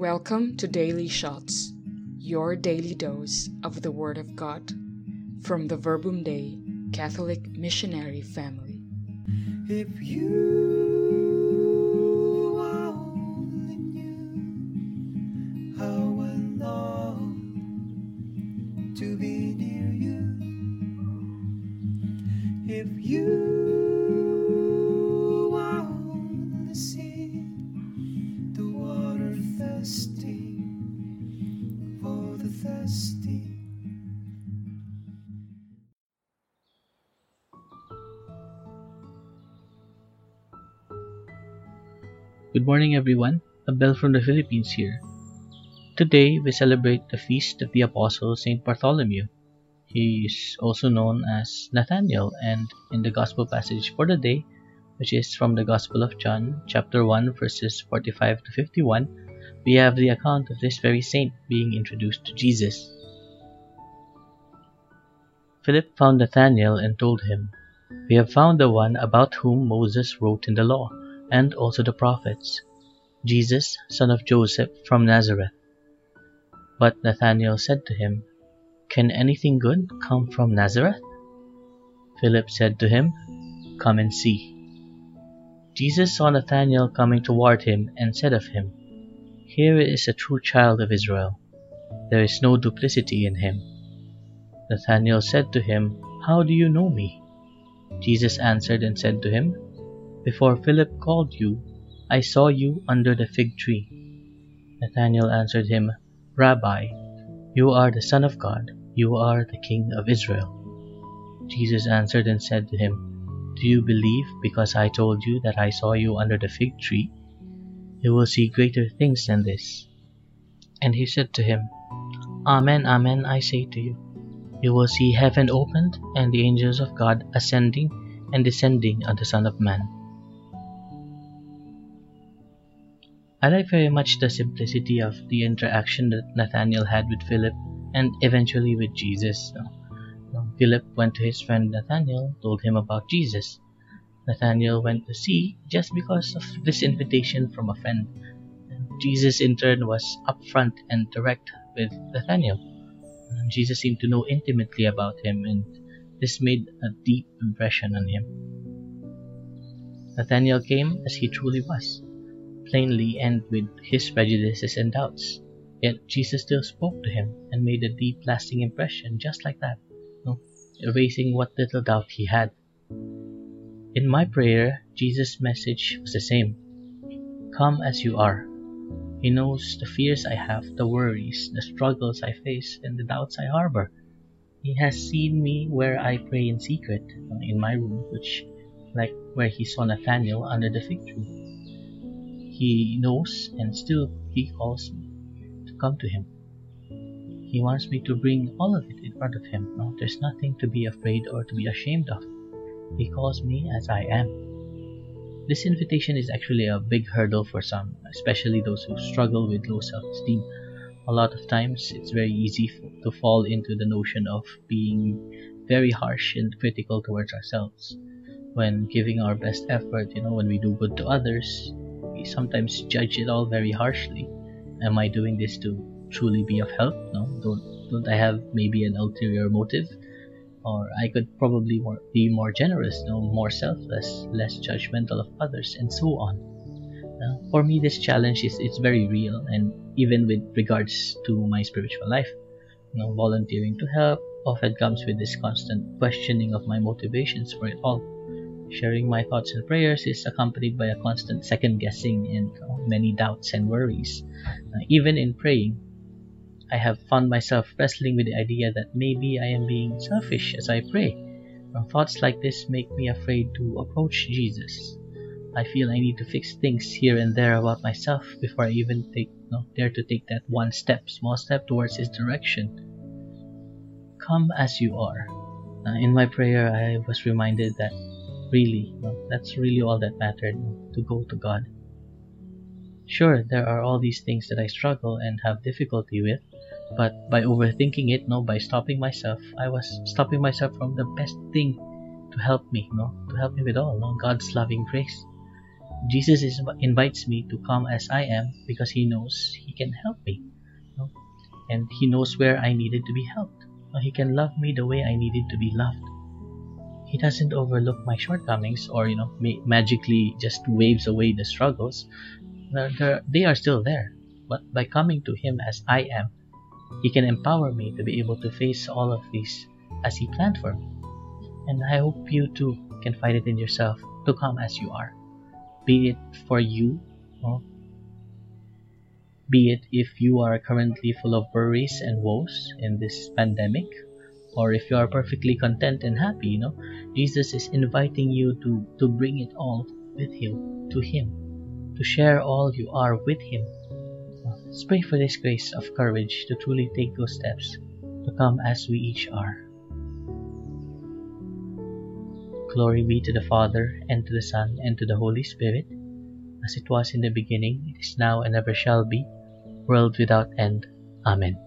Welcome to Daily Shots, your daily dose of the Word of God from the Verbum Dei Catholic Missionary Family. If you only how I to be near you. If you thirsty for the thirsty. Good morning, everyone. Abel from the Philippines here. Today, we celebrate the feast of the Apostle Saint Bartholomew. He is also known as Nathaniel, and in the Gospel passage for the day, which is from the Gospel of John, chapter 1, verses 45 to 51, we have the account of this very saint being introduced to Jesus. Philip found Nathanael and told him, We have found the one about whom Moses wrote in the law and also the prophets, Jesus, son of Joseph from Nazareth. But Nathanael said to him, Can anything good come from Nazareth? Philip said to him, Come and see. Jesus saw Nathanael coming toward him and said of him, Here is a true child of Israel. There is no duplicity in him. Nathanael said to him, How do you know me? Jesus answered and said to him, before Philip called you, I saw you under the fig tree. Nathanael answered him, Rabbi, you are the Son of God, you are the King of Israel. Jesus answered and said to him, Do you believe because I told you that I saw you under the fig tree? You will see greater things than this. And he said to him, Amen, amen, I say to you, you will see heaven opened and the angels of God ascending and descending on the Son of Man. I like very much the simplicity of the interaction that Nathaniel had with Philip and eventually with Jesus. Philip went to his friend Nathaniel, told him about Jesus. Nathaniel went to see just because of this invitation from a friend. Jesus, in turn, was upfront and direct with Nathaniel. Jesus seemed to know intimately about him, and this made a deep impression on him. Nathaniel came as he truly was plainly and with his prejudices and doubts. Yet Jesus still spoke to him and made a deep, lasting impression just like that, erasing what little doubt he had. In my prayer, Jesus' message was the same Come as you are. He knows the fears I have, the worries, the struggles I face, and the doubts I harbor. He has seen me where I pray in secret, in my room, which, like where he saw Nathaniel under the fig tree he knows and still he calls me to come to him. He wants me to bring all of it in front of him. No, there's nothing to be afraid or to be ashamed of. He calls me as I am. This invitation is actually a big hurdle for some, especially those who struggle with low self esteem. A lot of times it's very easy to fall into the notion of being very harsh and critical towards ourselves. When giving our best effort, you know, when we do good to others, we sometimes judge it all very harshly. Am I doing this to truly be of help? No, don't don't I have maybe an ulterior motive? Or I could probably be more generous, no, more selfless, less judgmental of others, and so on. Uh, for me, this challenge is it's very real, and even with regards to my spiritual life, you know, volunteering to help often comes with this constant questioning of my motivations for it all Sharing my thoughts and prayers is accompanied by a constant second guessing and many doubts and worries. Uh, even in praying, I have found myself wrestling with the idea that maybe I am being selfish as I pray. Uh, thoughts like this make me afraid to approach Jesus. I feel I need to fix things here and there about myself before I even take, dare to take that one step, small step towards His direction. Come as you are. Uh, in my prayer, I was reminded that really that's really all that mattered to go to god sure there are all these things that i struggle and have difficulty with but by overthinking it no by stopping myself i was stopping myself from the best thing to help me no to help me with all no god's loving grace Jesus is, invites me to come as I am because he knows he can help me. Know? And he knows where I needed to be helped. He can love me the way I needed to be loved. He doesn't overlook my shortcomings or, you know, ma- magically just waves away the struggles. They are still there. But by coming to Him as I am, He can empower me to be able to face all of these as He planned for me. And I hope you too can find it in yourself to come as you are. Be it for you, or be it if you are currently full of worries and woes in this pandemic, or if you are perfectly content and happy, you know, Jesus is inviting you to, to bring it all with Him, to Him, to share all you are with Him. Let's pray for this grace of courage to truly take those steps, to come as we each are. Glory be to the Father, and to the Son, and to the Holy Spirit, as it was in the beginning, it is now, and ever shall be, world without end. Amen.